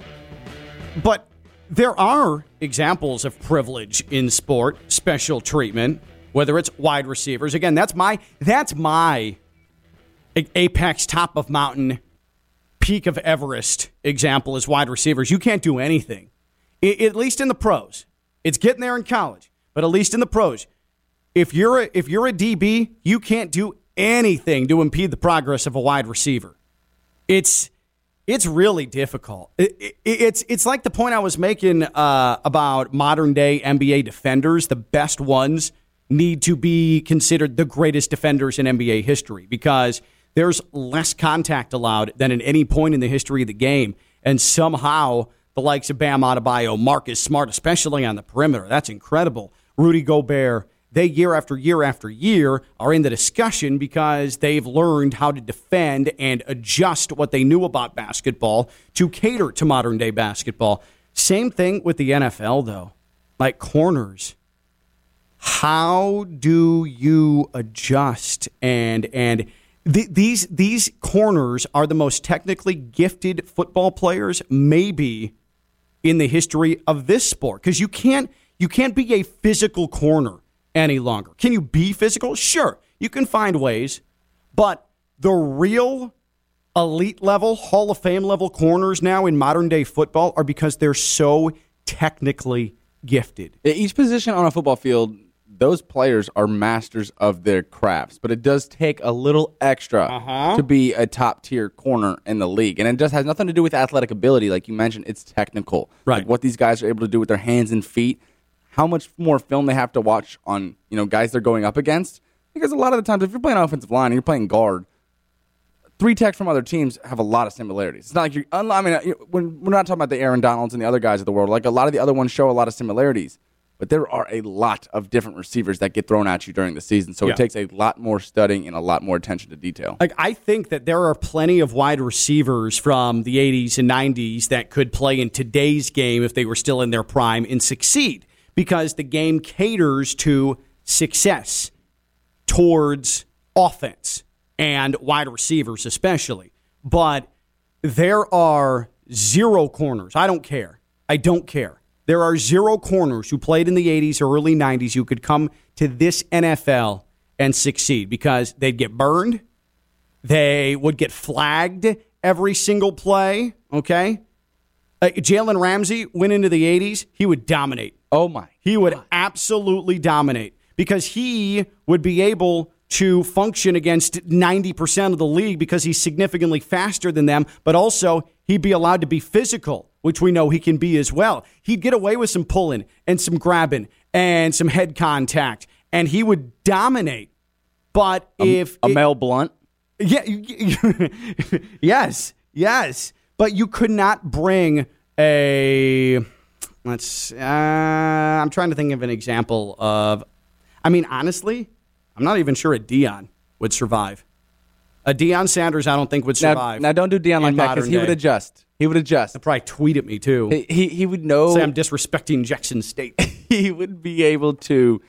But there are examples of privilege in sport, special treatment, whether it's wide receivers. Again, that's my that's my apex top of mountain peak of Everest example is wide receivers. You can't do anything. At least in the pros. It's getting there in college, but at least in the pros. If you're a, if you're a DB, you can't do anything to impede the progress of a wide receiver. It's it's really difficult. It, it, it's it's like the point I was making uh, about modern day NBA defenders. The best ones need to be considered the greatest defenders in NBA history because there's less contact allowed than at any point in the history of the game, and somehow the likes of Bam Adebayo, Marcus Smart, especially on the perimeter, that's incredible. Rudy Gobert they year after year after year are in the discussion because they've learned how to defend and adjust what they knew about basketball to cater to modern day basketball. Same thing with the NFL, though. Like corners. How do you adjust and and th- these these corners are the most technically gifted football players maybe in the history of this sport because you can't you can't be a physical corner any longer. Can you be physical? Sure, you can find ways, but the real elite level, Hall of Fame level corners now in modern day football are because they're so technically gifted. Each position on a football field, those players are masters of their crafts, but it does take a little extra Uh-huh. to be a top tier corner in the league. And it just has nothing to do with athletic ability. Like you mentioned, it's technical. Right. Like what these guys are able to do with their hands and feet, how much more film they have to watch on, you know, guys they're going up against. Because a lot of the times, if you're playing offensive line and you're playing guard, three techs from other teams have a lot of similarities. It's not like you're. I mean, when we're not talking about the Aaron Donalds and the other guys of the world. Like a lot of the other ones show a lot of similarities, but there are a lot of different receivers that get thrown at you during the season. So Yeah. it takes a lot more studying and a lot more attention to detail. Like I think that there are plenty of wide receivers from the 80s and 90s that could play in today's game if they were still in their prime and succeed because the game caters to success towards offense and wide receivers especially. But there are zero corners. I don't care. I don't care. There are zero corners who played in the 80s or early 90s who could come to this NFL and succeed because they'd get burned. They would get flagged every single play. Okay. Uh, Jalen Ramsey went into the 80s, he would dominate. Oh, my. He would absolutely dominate because he would be able to function against 90% of the league because he's significantly faster than them, but also he'd be allowed to be physical, which we know he can be as well. He'd get away with some pulling and some grabbing and some head contact, and he would dominate. But if a it- Mel Blount, yeah, [LAUGHS] yes, yes, but you could not bring a. Let's. Uh, I'm trying to think of an example of. I mean, honestly, I'm not even sure a Deion would survive. A Deion Sanders, I don't think would now, survive. now don't do Deion like that because he would adjust. He would adjust. He'd probably tweet at me too. He, he he would know. Say I'm disrespecting Jackson State. [LAUGHS] he would be able to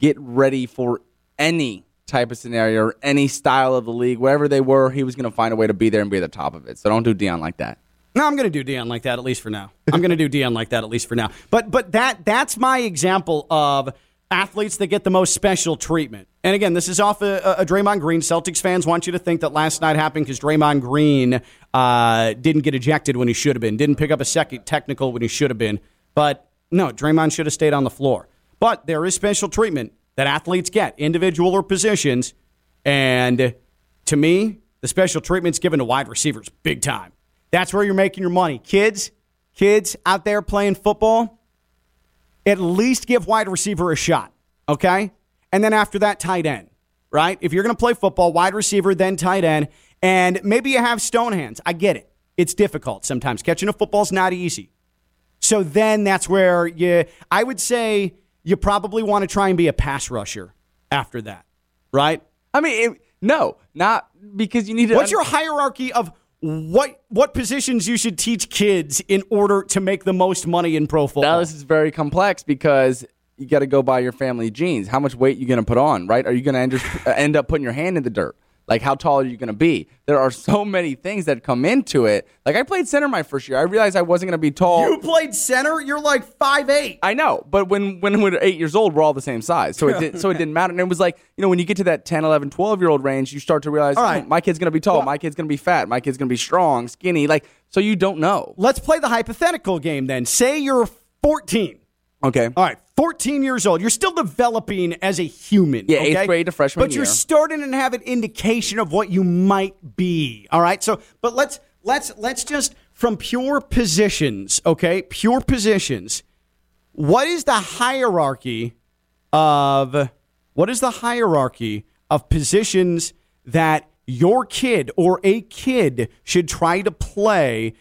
get ready for any type of scenario or any style of the league, wherever they were. He was going to find a way to be there and be at the top of it. So don't do Deion like that. No, I'm going to do Deion like that at least for now. I'm going to do [LAUGHS] Deion like that at least for now. But but that that's my example of athletes that get the most special treatment. And again, this is off a, a Draymond Green. Celtics fans want you to think that last night happened because Draymond Green uh, didn't get ejected when he should have been, didn't pick up a second technical when he should have been. But no, Draymond should have stayed on the floor. But there is special treatment that athletes get, individual or positions. And to me, the special treatment's given to wide receivers big time. That's where you're making your money. Kids, kids out there playing football, at least give wide receiver a shot, okay? And then after that, tight end, right? If you're going to play football, wide receiver, then tight end, and maybe you have stone hands. I get it. It's difficult sometimes. Catching a football's not easy. So then that's where you, I would say you probably want to try and be a pass rusher after that, right? I mean, it, no, not because you need to. What's your hierarchy of what what positions you should teach kids in order to make the most money in pro football? Now this is very complex because you got to go by your family genes. How much weight you going to put on, right? Are you going to end, [LAUGHS] end up putting your hand in the dirt? Like how tall are you going to be? There are so many things that come into it. Like I played center my first year. I realized I wasn't going to be tall. You played center. You're like five eight. I know, but when when we were eight years old, we're all the same size, so it did, so it didn't matter. And it was like you know when you get to that 10, 11, 12 year old range, you start to realize, All right. "Oh, my kid's going to be tall, Well- my kid's going to be fat, my kid's going to be strong, skinny. Like so, you don't know. Let's play the hypothetical game then. Say you're 14. Okay. All right, 14 years old. You're still developing as a human. Yeah, eighth grade to freshman But you're starting to have an indication of what you might be. All right. So, but let's let's let's just from pure positions, okay? Pure positions. What is the hierarchy of what is the hierarchy of positions that your kid or a kid should try to play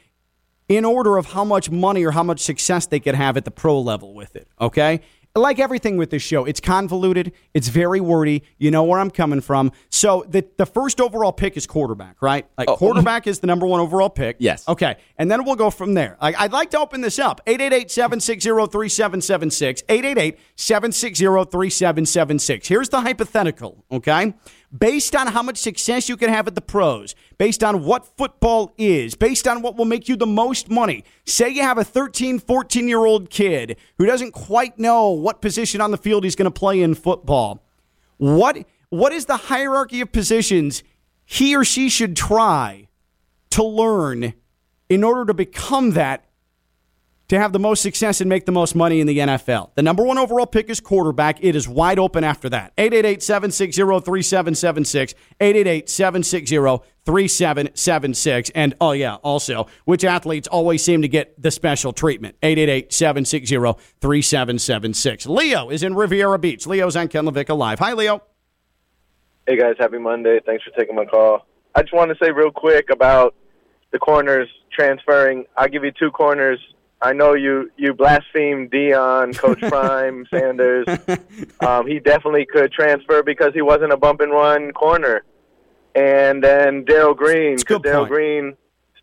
in order of how much money or how much success they could have at the pro level with it. Okay? Like everything with this show, it's convoluted, it's very wordy. You know where I'm coming from. So the, the first overall pick is quarterback, right? Like oh. quarterback is the number one overall pick. Yes. Okay. And then we'll go from there. Like, I'd like to open this up. 888 760 3776. 888 760 3776. Here's the hypothetical, okay? Based on how much success you can have at the pros, based on what football is, based on what will make you the most money. Say you have a 13, 14 year old kid who doesn't quite know what position on the field he's going to play in football. What what is the hierarchy of positions he or she should try to learn in order to become that to have the most success and make the most money in the NFL. The number one overall pick is quarterback. It is wide open after that. 888 760 3776. 888 760 3776. And oh, yeah, also, which athletes always seem to get the special treatment? 888 760 3776. Leo is in Riviera Beach. Leo's on Ken LaVicka Live. Hi, Leo. Hey, guys. Happy Monday. Thanks for taking my call. I just want to say real quick about the corners transferring. I'll give you two corners I know you you blaspheme Deion, Coach [LAUGHS] Prime, Sanders. Um, he definitely could transfer because he wasn't a bump and run corner. And then Darrell Green, Darrell Green,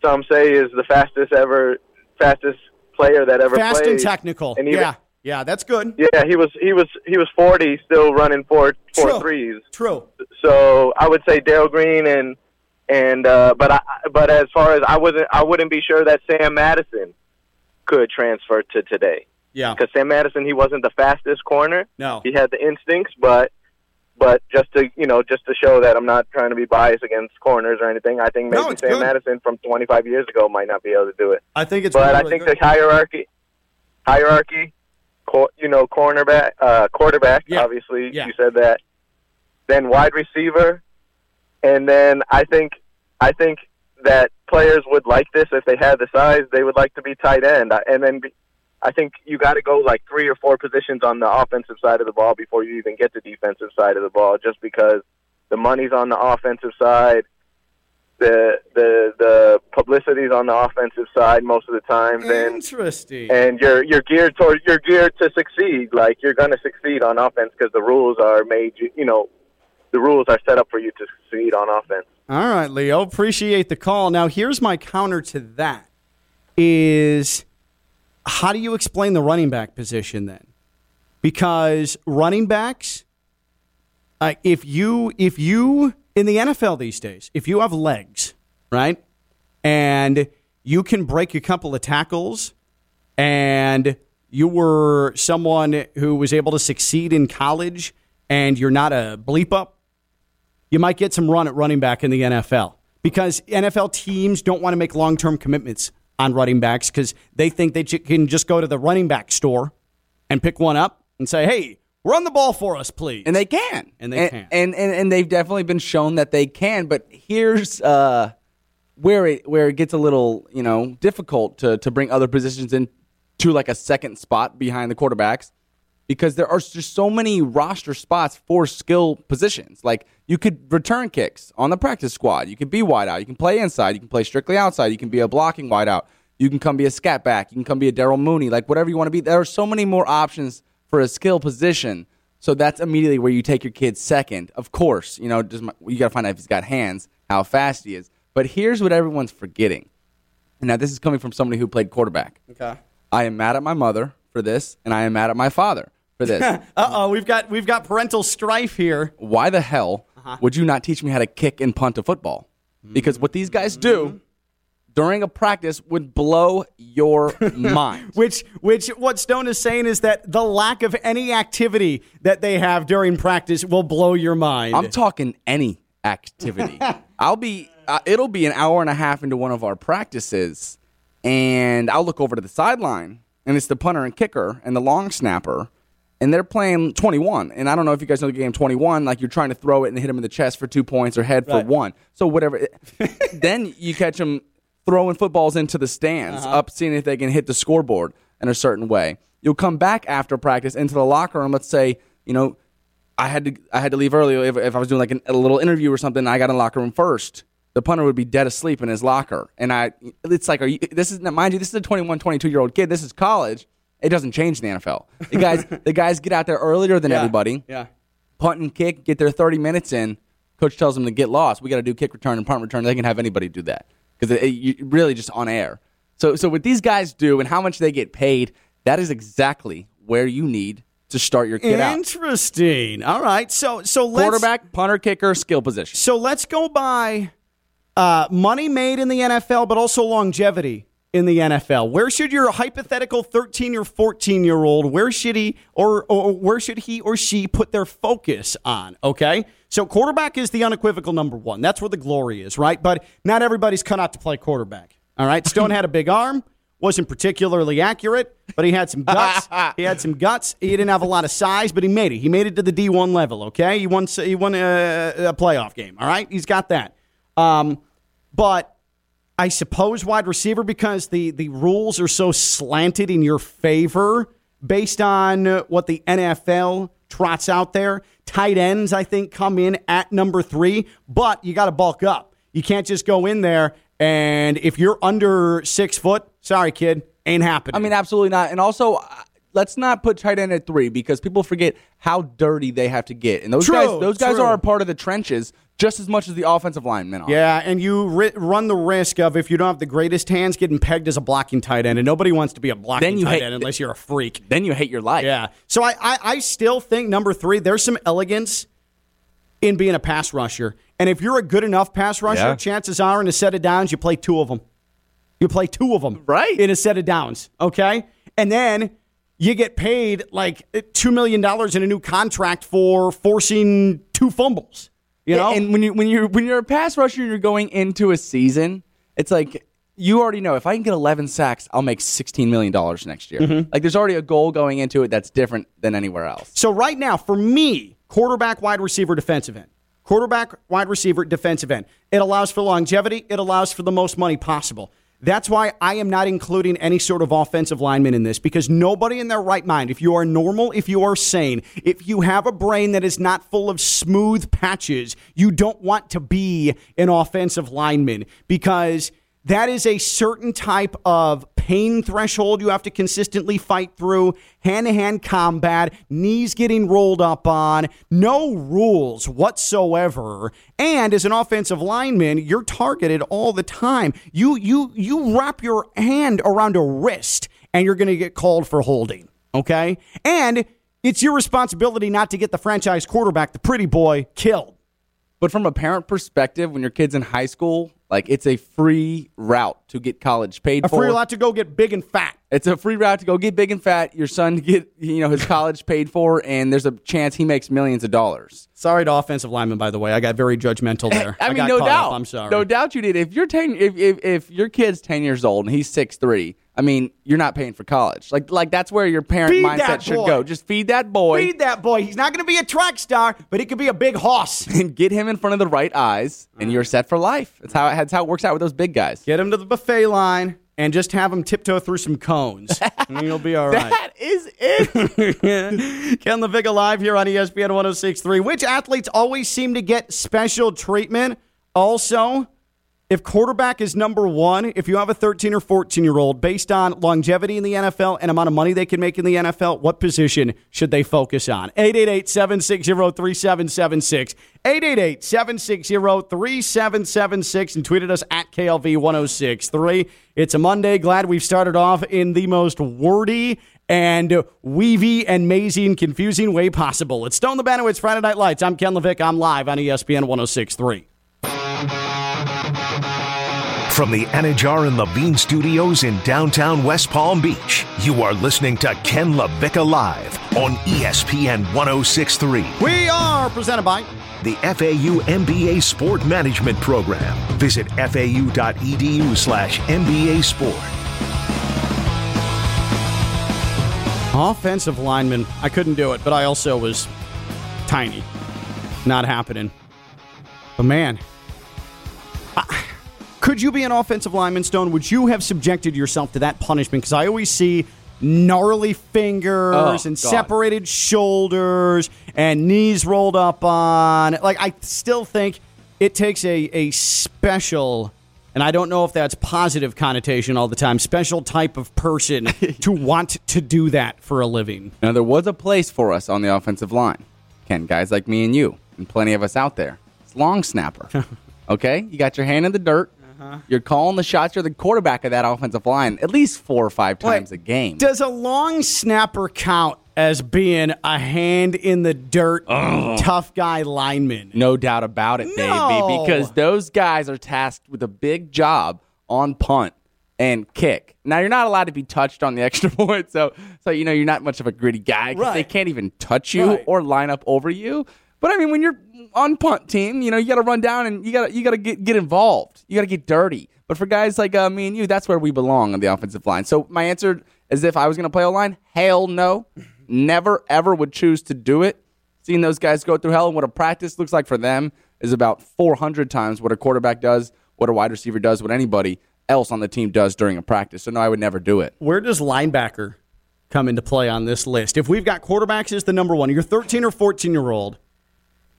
some say is the fastest ever, fastest player that ever Fast played. and technical. And even- yeah, yeah, that's good. Yeah, he was he was he was forty, still running four four True. threes. True. So I would say Darrell Green and and uh, but I but as far as I wasn't I wouldn't be sure that Sam Madison could transfer to today. Yeah. Because Sam Madison, he wasn't the fastest corner. No. He had the instincts, but but just to you know, just to show that I'm not trying to be biased against corners or anything, I think maybe No, Sam good. Madison from 25 years ago might not be able to do it. I think it's but really, I think good. the hierarchy, hierarchy, cor- you know, cornerback, uh, quarterback. Obviously, you said that. Then wide receiver, and then I think I think that players would like this if they had the size. They would like to be tight end, and then be, I think you got to go like three or four positions on the offensive side of the ball before you even get the defensive side of the ball, just because the money's on the offensive side. The the the publicity's on the offensive side most of the time. Then Interesting. and you're you're geared toward you're geared to succeed. Like you're going to succeed on offense because the rules are made. You, you know, the rules are set up for you to succeed on offense. All right, Leo. Appreciate the call. Now, here's my counter to that: is how do you explain the running back position then? Because running backs, uh, if you if you in the NFL these days, if you have legs, right, and you can break a couple of tackles, and you were someone who was able to succeed in college, and you're not a bleep up, you might get some run at running back in the NFL because NFL teams don't want to make long term commitments on running backs because they think they can just go to the running back store and pick one up and say, hey, run the ball for us, please. and they can, And they and, can. and, and and they've definitely been shown that they can. But here's uh, where it where it gets a little you know difficult to to bring other positions in to like a second spot behind the quarterbacks because there are just so many roster spots for skill positions. Like you could return kicks on the practice squad. You can be wide out. You can play inside. You can play strictly outside. You can be a blocking wide out. You can come be a scat back. You can come be a Darnell Mooney. Like whatever you want to be. There are so many more options for a skill position. So that's immediately where you take your kid second. Of course, you know, just my, you got to find out if he's got hands, how fast he is. But here's what everyone's forgetting. And now this is coming from somebody who played quarterback. Okay. I am mad at my mother for this, and I am mad at my father for this. [LAUGHS] uh oh, we've got we've got parental strife here. Why the hell Uh-huh. would you not teach me how to kick and punt a football? Because what these guys do during a practice would blow your [LAUGHS] mind. Which, which, what Stone is saying is that the lack of any activity that they have during practice will blow your mind. I'm talking any activity. [LAUGHS] I'll be. Uh, it'll be an hour and a half into one of our practices, and I'll look over to the sideline, and it's the punter and kicker and the long snapper, and they're playing 21. And I don't know if you guys know the game 21. Like you're trying to throw it and hit him in the chest for two points or head Right. for one. So whatever. [LAUGHS] then you catch them throwing footballs into the stands, Uh-huh. up seeing if they can hit the scoreboard in a certain way. You'll come back after practice into the locker room. Let's say you know I had to I had to leave early if, if I was doing like an, a little interview or something. I got in the locker room first. The punter would be dead asleep in his locker, and I it's like, are you? This is mind you, this is a 21, 22 year old kid. This is college. It doesn't change the NFL. The guys [LAUGHS] the guys get out there earlier than Yeah. everybody. Yeah. Punt and kick, get their thirty minutes in. Coach tells them to get lost. We got to do kick return and punt return. They can have anybody do that because it, it, really just on air. So so what these guys do and how much they get paid, that is exactly where you need to start your kid out. Interesting. All right. So so let's Quarterback, punter, kicker, skill position. so let's go by uh, money made in the NFL, but also longevity in the NFL. Where should your hypothetical 13 or 14 year old, where should he or, or where should he or she put their focus on? Okay. So quarterback is the unequivocal number one. That's where the glory is, right? But not everybody's cut out to play quarterback. All right. Stone had a big arm, wasn't particularly accurate, but he had some guts. [LAUGHS] he had some guts. He didn't have a lot of size, but he made it. He made it to the D1 level, okay? He won, he won a, a playoff game, all right? He's got that. Um, but I suppose wide receiver because the, the rules are so slanted in your favor based on what the NFL trots out there. Tight ends, I think, come in at number three, but you got to bulk up. You can't just go in there and if you're under six foot, sorry, kid, ain't happening. I mean, absolutely not. And also, uh, let's not put tight end at three because people forget how dirty they have to get. And those True, guys, those guys true. are a part of the trenches just as much as the offensive linemen are. Yeah, and you ri- run the risk of if you don't have the greatest hands, getting pegged as a blocking tight end, and nobody wants to be a blocking tight hate- end unless you're a freak. Then you hate your life. Yeah. So I, I, I still think number three, there's some elegance in being a pass rusher, and if you're a good enough pass rusher, Yeah. chances are in a set of downs you play two of them. You play two of them, right, in a set of downs. Okay, and then you get paid like two million dollars in a new contract for forcing two fumbles. You know, and when you when you when you're a pass rusher, and you're going into a season. It's like you already know if I can get 11 sacks, I'll make 16 million dollars next year. Mhm. Like there's already a goal going into it that's different than anywhere else. So right now, for me, quarterback, wide receiver, defensive end. Quarterback, wide receiver, defensive end. It allows for longevity. It allows for the most money possible. That's why I am not including any sort of offensive lineman in this because nobody in their right mind, if you are normal, if you are sane, if you have a brain that is not full of smooth patches, you don't want to be an offensive lineman because that is a certain type of pain threshold you have to consistently fight through, hand to hand combat, knees getting rolled up on, no rules whatsoever. And as an offensive lineman, you're targeted all the time. You you you wrap your hand around a wrist and you're going to get called for holding, okay? And it's your responsibility not to get the franchise quarterback, the pretty boy, killed. But from a parent perspective, when your kid's in high school, like it's a free route to get college paid A for. A free lot to go get big and fat. It's a free route to go get big and fat. Your son get you know his [LAUGHS] college paid for, and there's a chance he makes millions of dollars. Sorry to offensive linemen, by the way. I got very judgmental there. [LAUGHS] I mean, got no doubt. Up. I'm sorry. No doubt you did. If you're ten, if, if if your kid's ten years old and he's six three, I mean, you're not paying for college. Like like that's where your parent Feed mindset should go. Just feed that boy Feed that boy. He's not going to be a track star, but he could be a big hoss. [LAUGHS] and get him in front of the right eyes, and you're set for life. That's how that's how it works out with those big guys. Get him to the buffet line and just have him tiptoe through some cones. [LAUGHS] and you'll be all right. That is it. [LAUGHS] Ken LaVicka live here on ESPN 1063. Which athletes always seem to get special treatment? Also, if quarterback is number one, if you have a 13 or 14 year old, based on longevity in the NFL and amount of money they can make in the NFL, what position should they focus on? 888 760 3776. 888 760 3776 and tweeted us at KLV 1063. It's a Monday. Glad we've started off in the most wordy and weavy and mazy and confusing way possible. It's Stone the Banowitz Friday Night Lights. I'm Ken LaVicka. I'm live on ESPN 1063. From the Anidjar and Levine studios in downtown West Palm Beach, you are listening to Ken LaVicka Live on ESPN 1063. We are presented by the FAU MBA Sport Management Program. Visit fau.edu slash MBA Sport. Offensive lineman. I couldn't do it, but I also was tiny. Not happening. But man, I- could you be an offensive lineman, Stone? Would you have subjected yourself to that punishment? Because I always see gnarly fingers Oh, and God. separated shoulders and knees rolled up on. Like, I still think it takes a, a special, and I don't know if that's positive connotation all the time, special type of person [LAUGHS] to want to do that for a living. Now there was a place for us on the offensive line, Ken. Guys like me and you, and plenty of us out there. It's long snapper. [LAUGHS] okay, you got your hand in the dirt. Uh-huh. You're calling the shots. You're the quarterback of that offensive line at least four or five times a game. Does a long snapper count as being a hand in the dirt, tough guy lineman. No doubt about it, No. baby, because those guys are tasked with a big job on punt and kick. Now you're not allowed to be touched on the [LAUGHS] extra point, so so you know you're not much of a gritty guy because they can't even touch you Right. or line up over you. But I mean, when you're on punt team, you know you got to run down and you got to you got to get get involved. You got to get dirty. But for guys like uh, me and you, that's where we belong on the offensive line. So my answer is if I was going to play O line, hell no, never ever would choose to do it. Seeing those guys go through hell and what a practice looks like for them is about 400 times what a quarterback does, what a wide receiver does, what anybody else on the team does during a practice. So no, I would never do it. Where does linebacker come into play on this list? If we've got quarterbacks as the number one, you're 13 or 14 year old,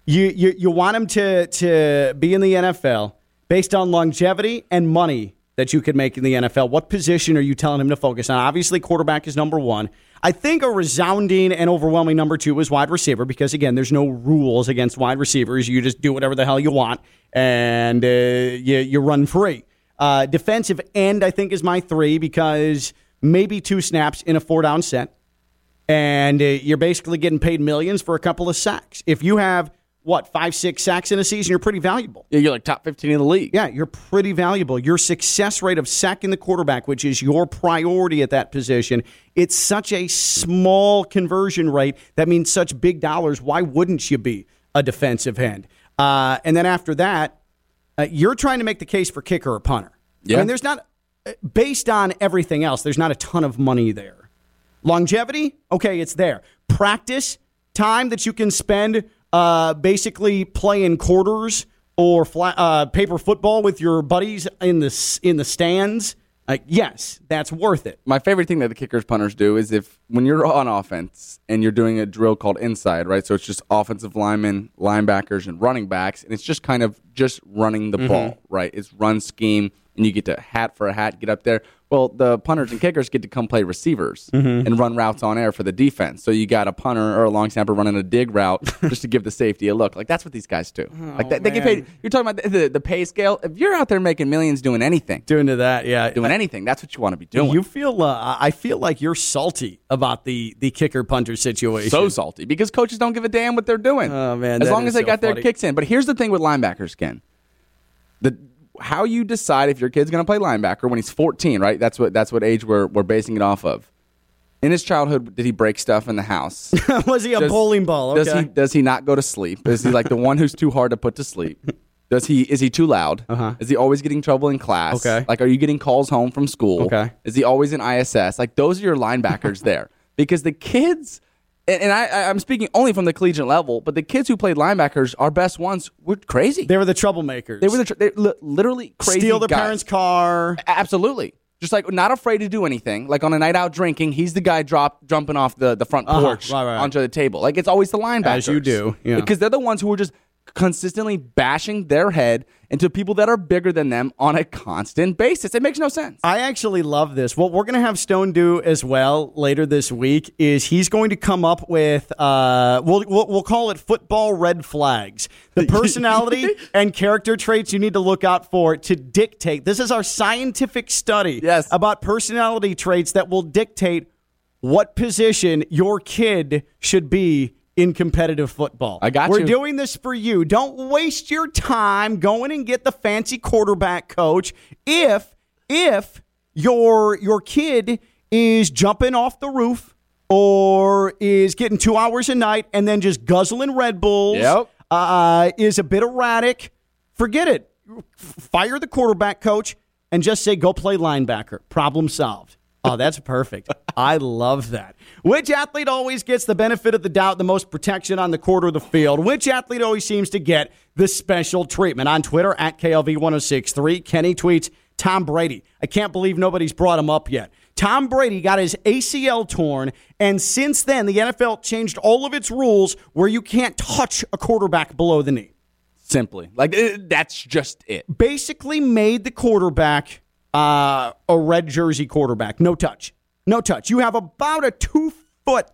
you, you, you want him to, to be in the NFL based on longevity and money that you could make in the NFL. What position are you telling him to focus on? Obviously, quarterback is number one. I think a resounding and overwhelming number two is wide receiver because, again, there's no rules against wide receivers. You just do whatever the hell you want and uh, you, you run free. Uh, defensive end, I think, is my three because maybe two snaps in a four down set and uh, you're basically getting paid millions for a couple of sacks. If you have what five, six sacks in a season, you're pretty valuable. Yeah, you're like top 15 in the league. Yeah, you're pretty valuable. Your success rate of sacking the quarterback, which is your priority at that position, it's such a small conversion rate. That means such big dollars. Why wouldn't you be a defensive end? Uh, and then after that, uh, you're trying to make the case for kicker or punter. Yeah. I mean, there's not uh, based on everything else. There's not a ton of money there. Longevity, okay, it's there. Practice time that you can spend uh, basically playing quarters or fla- uh, paper football with your buddies in the in the stands. Like, yes, that's worth it. My favorite thing that the kickers punters do is if when you're on offense and you're doing a drill called inside, right? So it's just offensive linemen, linebackers, and running backs, and it's just kind of just running the Mhm. ball, right? It's run scheme, and you get to hat for a hat, get up there. Well, the punters and kickers get to come play receivers Mhm. and run routes on air for the defense. So you got a punter or a long snapper running a dig route [LAUGHS] just to give the safety a look. Like that's what these guys do. like they, they get paid. You're talking about the, the, the pay scale. If you're out there making millions doing anything, doing to that, yeah, doing anything, that's what you want to be doing. You feel? Uh, I feel like you're salty about the the kicker punter situation. So salty because coaches don't give a damn what they're doing. Oh man, as long as they so got their kicks in. But here's the thing with linebackers, Ken. The how you decide if your kid's going to play linebacker when he's 14, right? That's what that's what age we're we're basing it off of. In his childhood, did he break stuff in the house? [LAUGHS] Was he a Does- bowling ball? Does he does he not go to sleep? Is he like the one who's too hard to put to sleep? [LAUGHS] Does he is he too loud? Uh-huh. Is he always getting trouble in class? Okay. Like are you getting calls home from school? Okay. Is he always in ISS? Like those are your linebackers [LAUGHS] there. Because the kids and, and I, I'm speaking only from the collegiate level, but the kids who played linebackers, our best ones, were crazy. They were the troublemakers. They were the tr- they're li- literally crazy. Steal their guys. parents' car. Absolutely. Just like not afraid to do anything. Like on a night out drinking, he's the guy drop jumping off the, the front Uh-huh. porch Right, right, right. onto the table. Like it's always the linebackers. As you do, yeah. Because they're the ones who were just consistently bashing their head into people that are bigger than them on a constant basis. It makes no sense. I actually love this. What we're going to have Stone do as well later this week is he's going to come up with, uh, we'll, we'll, we'll call it football red flags. The [LAUGHS] personality [LAUGHS] and character traits you need to look out for to dictate. This is our scientific study Yes. about personality traits that will dictate what position your kid should be in competitive football. I got We're you. doing this for you. Don't waste your time going and get the fancy quarterback coach if if your your kid is jumping off the roof or is getting 2 hours a night and then just guzzling Red Bulls. Yep. Uh, is a bit erratic. Forget it. Fire the quarterback coach and just say go play linebacker. Problem solved. Oh, that's perfect. I love that. Which athlete always gets the benefit of the doubt, the most protection on the quarter of the field? Which athlete always seems to get the special treatment? On Twitter, at KLV1063, Kenny tweets, Tom Brady. I can't believe nobody's brought him up yet. Tom Brady got his ACL torn, and since then, the NFL changed all of its rules where you can't touch a quarterback below the knee Simply. Like that's just it. basically made the quarterback uh, a red jersey quarterback. No touch. No touch. You have about a two foot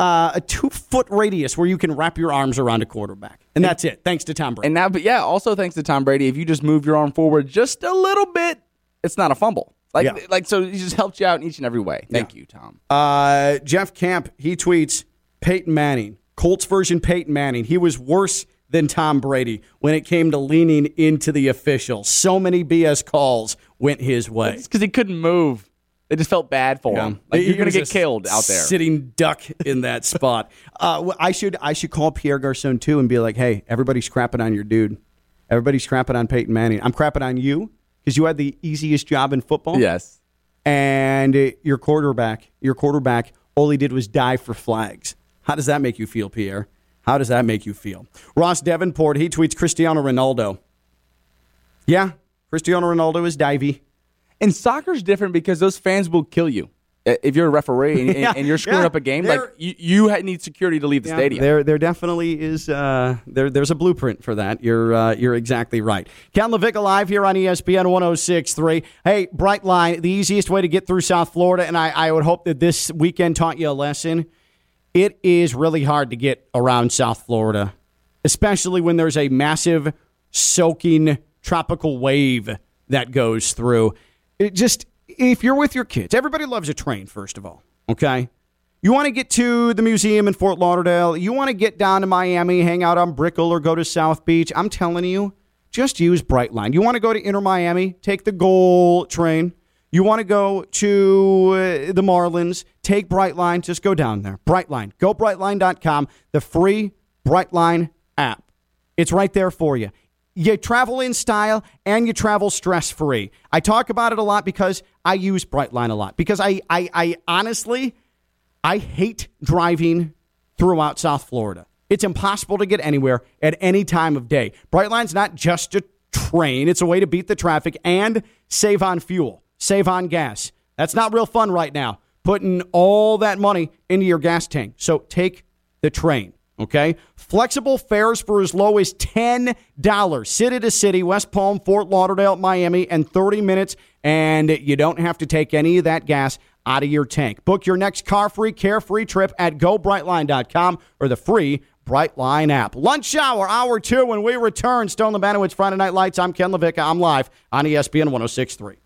uh, a two foot radius where you can wrap your arms around a quarterback, and that's it. Thanks to Tom Brady. And now but yeah, also thanks to Tom Brady, if you just move your arm forward just a little bit, it's not a fumble. Like, Yeah. like so he just helped you out in each and every way. Thank you, Tom. Uh, Jeff Camp, he tweets Peyton Manning, Colts version Peyton Manning. He was worse than Tom Brady when it came to leaning into the officials. So many BS calls went his way. It's because he couldn't move. They just felt bad for him. Like you're gonna get killed out there. sitting duck in that spot. [LAUGHS] Uh, I should I should call Pierre Garcon too and be like, hey, everybody's crapping on your dude. Everybody's crapping on Peyton Manning. I'm crapping on you because you had the easiest job in football. Yes. And uh, your quarterback, your quarterback, all he did was die for flags. How does that make you feel, Pierre? How does that make you feel? Ross Davenport, he tweets Cristiano Ronaldo. Yeah, Cristiano Ronaldo is divey. And soccer's different because those fans will kill you. If you're a referee and, [LAUGHS] and- Yeah, and you're screwing yeah, up a game, like you, you need security to leave the Yeah, stadium. There, there definitely is. Uh, there, there's a blueprint for that. You're, uh, you're exactly right. Ken LaVicka live here on ESPN 106.3. Hey, Brightline, the easiest way to get through South Florida, and I, I would hope that this weekend taught you a lesson. It is really hard to get around South Florida, especially when there's a massive soaking tropical wave that goes through. It just if you're with your kids, everybody loves a train. First of all, okay. You want to get to the museum in Fort Lauderdale. You want to get down to Miami, hang out on Brickell, or go to South Beach. I'm telling you, just use Brightline. You want to go to Inter Miami? Take the Gold train. You want to go to uh, the Marlins? Take Brightline. Just go down there. Brightline. Go brightline.com. The free Brightline app. It's right there for you. You travel in style and you travel stress free. I talk about it a lot because I use Brightline a lot. Because I, I, I honestly, I hate driving throughout South Florida. It's impossible to get anywhere at any time of day. Brightline's not just a train, it's a way to beat the traffic and save on fuel, save on gas. That's not real fun right now, putting all that money into your gas tank. So take the train. Okay. Flexible fares for as low as $10. City to city, West Palm, Fort Lauderdale, Miami, and 30 minutes. And you don't have to take any of that gas out of your tank. Book your next car free, carefree trip at gobrightline.com or the free Brightline app. Lunch hour, hour two, when we return. Stone Lebanowitz Friday Night Lights. I'm Ken LaVicka. I'm live on ESPN 1063.